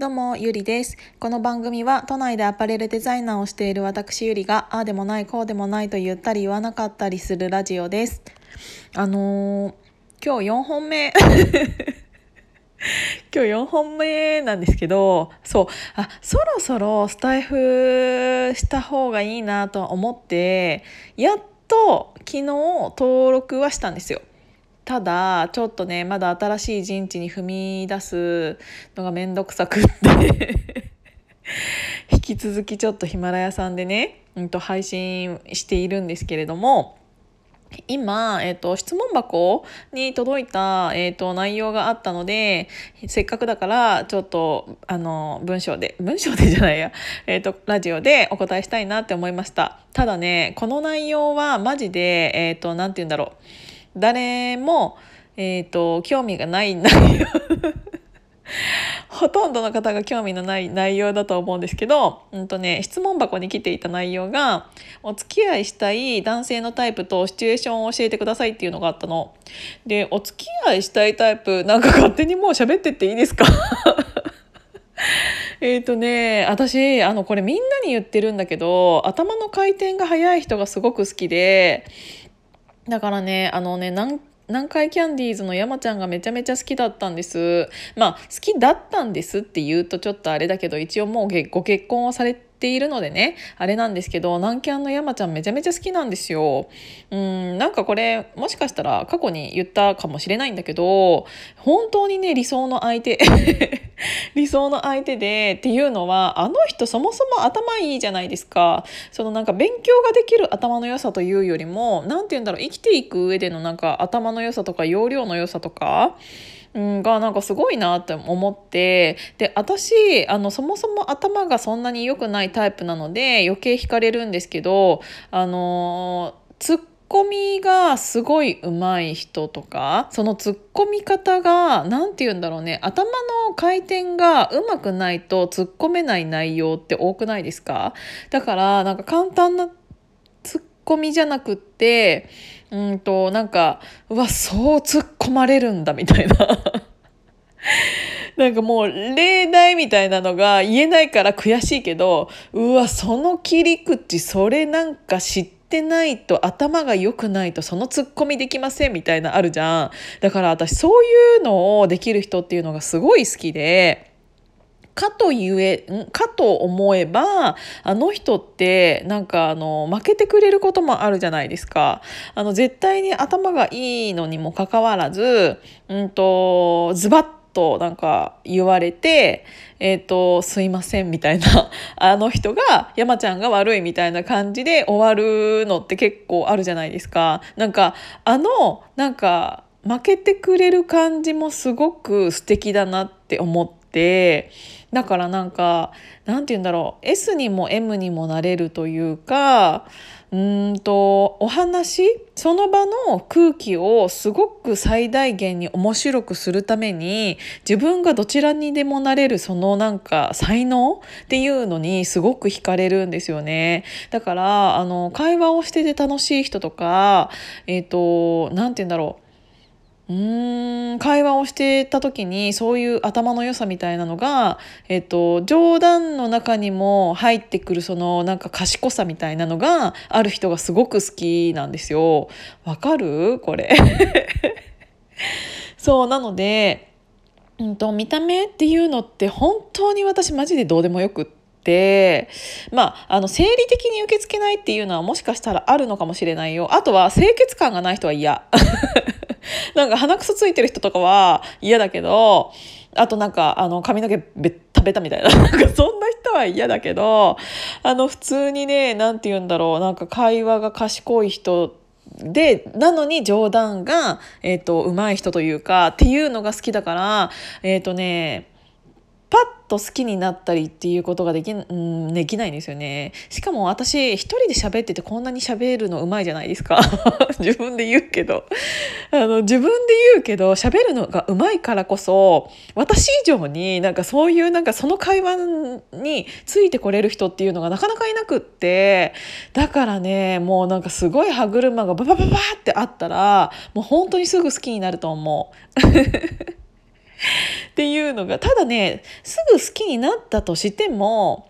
どうも、ゆりです。この番組は都内でアパレルデザイナーをしている私ゆりが、ああでもない、こうでもないと言ったり言わなかったりするラジオです。あのー今日4本目。今日4本目なんですけど、そう、あ、そろそろスタイフした方がいいなとは思って、やっと昨日登録はしたんですよ。ただちょっとねまだ新しい陣地に踏み出すのが面倒くさくって。引き続きちょっとヒマラヤさんでね、うん、と配信しているんですけれども今、えっと質問箱に届いた、えっと内容があったのでせっかくだからちょっとあの文章で文章でじゃないや、えっとラジオでお答えしたいなって思いました。ただねこの内容はマジでえっ、となんて言うんだろう。誰も、えー、と興味がない内容 ほとんどの方が興味のない内容だと思うんですけど、うんとね、質問箱に来ていた内容がお付き合いしたい男性のタイプとシチュエーションを教えてくださいっていうのがあったの。でお付き合いしたいタイプなんか勝手にもう喋ってっていいですか？えっとね私あのこれみんなに言ってるんだけど頭の回転が速い人がすごく好きでだからねあのね南南海キャンディーズの山ちゃんがめちゃめちゃ好きだったんです。まあ好きだったんですって言うとちょっとあれだけど一応もうご結婚をされてているのでねあれなんですけど南キャンの山ちゃんめちゃめちゃ好きなんですよ。うんなんかこれもしかしたら過去に言ったかもしれないんだけど本当にね理想の相手 理想の相手でっていうのはあの人そもそも頭いいじゃないですか。そのなんか勉強ができる頭の良さというよりも何て言うんだろう生きていく上でのなんか頭の良さとか容量の良さとか、がなんかすごいなって思ってで私あのそもそも頭がそんなに良くないタイプなので余計惹かれるんですけどあのツッコミがすごい上手い人とかそのツッコミ方が何て言うんだろうね頭の回転がうまくないと突っ込めない内容って多くないですか？だからなんか簡単なコミじゃなくってうんとなんかうわそう突っ込まれるんだみたいな なんかもう例題みたいなのが言えないから悔しいけどうわその切り口それなんか知ってないと頭が良くないとそのツッコミできませんみたいなあるじゃんだから私そういうのをできる人っていうのがすごい好きで。かとゆえかと思えばあの人ってなんかあの負けてくれることもあるじゃないですか。あの絶対に頭がいいのにもかかわらず、うんと、ズバッとなんか言われて、えっ、ー、と、すいませんみたいな、あの人が、山ちゃんが悪いみたいな感じで終わるのって結構あるじゃないですか。なんか、あの、なんか、負けてくれる感じもすごく素敵だなって思って、だからなんかなんて言うんだろう S にも M にもなれるというかうんとお話その場の空気をすごく最大限に面白くするために自分がどちらにでもなれるそのなんか才能っていうのにすごく惹かれるんですよね。だからあの会話をしてて楽しい人とかえっ、ー、となんて言うんだろううん会話をしてた時にそういう頭の良さみたいなのが、えっと、冗談の中にも入ってくるそのなんか賢さみたいなのがある人がすごく好きなんですよ。わかる？これ そうなので、うんと、見た目っていうのって本当に私マジでどうでもよくって。でまあ、あの生理的に受け付けないっていうのはもしかしたらあるのかもしれないよあとは清潔感がない人は嫌なんか鼻くそついてる人とかは嫌だけどあとなんかあの髪の毛べったべたみたいな。なんかそんな人は嫌だけどあの普通にね何て言うんだろう。なんか会話が賢い人でなのに冗談が、えーと、と上手い人というかっていうのが好きだからえっ、ー、とねパッと好きになったりっていうことができ,、うん、できないんですよね。しかも私一人で喋っててこんなに喋るのうまいじゃないですか。自分で言うけど。あの自分で言うけど喋るのがうまいからこそ私以上になんかそういうなんかその会話についてこれる人っていうのがなかなかいなくって。だからねもうなんかすごい歯車がババババってあったらもう本当にすぐ好きになると思う。っていうのがただねすぐ好きになったとしても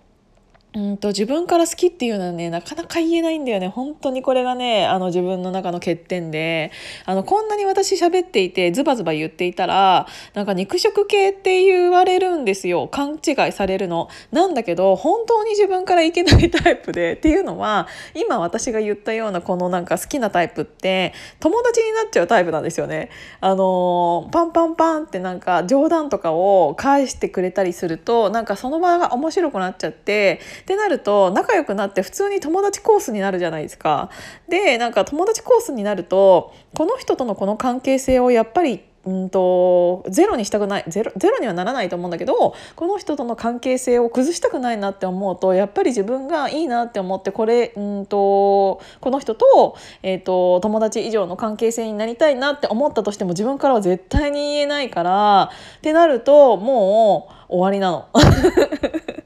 うんと自分から好きっていうのはねなかなか言えないんだよね。本当にこれがねあの自分の中の欠点で。あのこんなに私喋っていてズバズバ言っていたらなんか肉食系って言われるんですよ。勘違いされるの。なんだけど本当に自分からいけないタイプで。っていうのは今私が言ったようなこのなんか好きなタイプって友達になっちゃうタイプなんですよね。あのパンパンパンってなんか冗談とかを返してくれたりするとなんかその場が面白くなっちゃってってなると仲良くなって普通に友達コースになるじゃないですか。でなんか友達コースになるとこの人とのこの関係性をやっぱりうんとゼロにしたくないゼロゼロにはならないと思うんだけどこの人との関係性を崩したくないなって思うとやっぱり自分がいいなって思ってこれうんとこの人と,、えーと友達以上の関係性になりたいなって思ったとしても自分からは絶対に言えないからってなるともう終わりなの。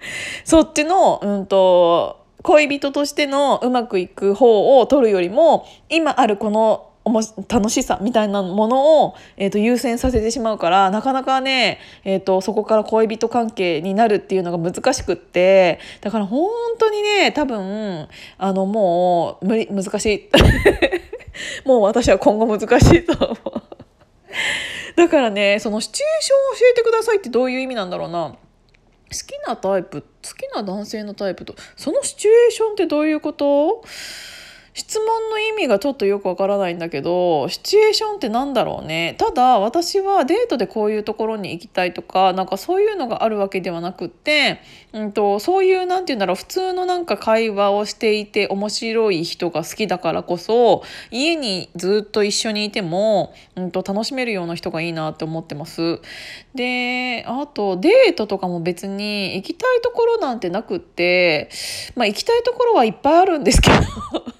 そっちの、うんと、恋人としてのうまくいく方を取るよりも今あるこの楽しさみたいなものを、えーと、優先させてしまうからなかなかね、えーと、そこから恋人関係になるっていうのが難しくってだから本当にね多分あのもう無理難しい。もう私は今後難しいと思う。だからねそのシチュエーションを教えてくださいってどういう意味なんだろうな。きなタイプ好きな男性のタイプとそのシチュエーションってどういうこと？質問の意味がちょっとよくわからないんだけどシチュエーションって何だろうねただ私はデートでこういうところに行きたいとかなんかそういうのがあるわけではなくって、うんと、そういう何て言うんだろう普通のなんか会話をしていて面白い人が好きだからこそ家にずっと一緒にいても、うんと、楽しめるような人がいいなって思ってます。であとデートとかも別に行きたいところなんてなくってまあ行きたいところはいっぱいあるんですけど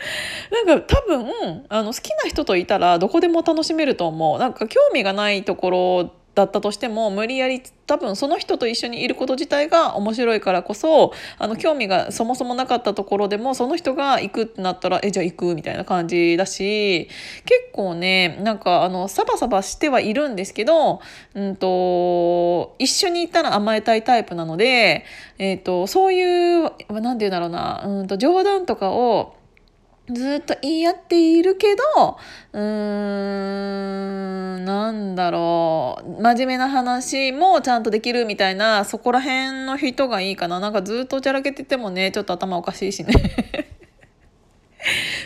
なんか多分あの好きな人といたらどこでも楽しめると思う。なんか興味がないところだったとしても無理やり多分その人と一緒にいること自体が面白いからこそあの興味がそもそもなかったところでもその人が行くってなったらえじゃあ行くみたいな感じだし結構ねなんかあのサバサバしてはいるんですけど、うんと、一緒にいたら甘えたいタイプなので、えーと、そういう何て言うんだろうな、うんと冗談とかをずっと言い合っているけど、うーん、なんだろう、真面目な話もちゃんとできるみたいな、そこら辺の人がいいかな。なんかずっとおちゃらけててもね、ちょっと頭おかしいしね。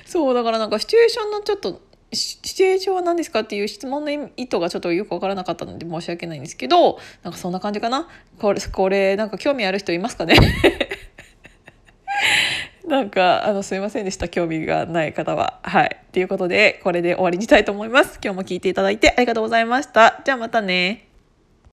そう、だからなんかシチュエーションのちょっと、シチュエーションは何ですかっていう質問の意図がちょっとよくわからなかったので申し訳ないんですけど、なんかそんな感じかな。これ、これ、なんか興味ある人いますかね？なんか、あの、すいませんでした。興味がない方は。はい。ということで、これで終わりにしたいと思います。今日も聞いていただいてありがとうございました。じゃあまたね。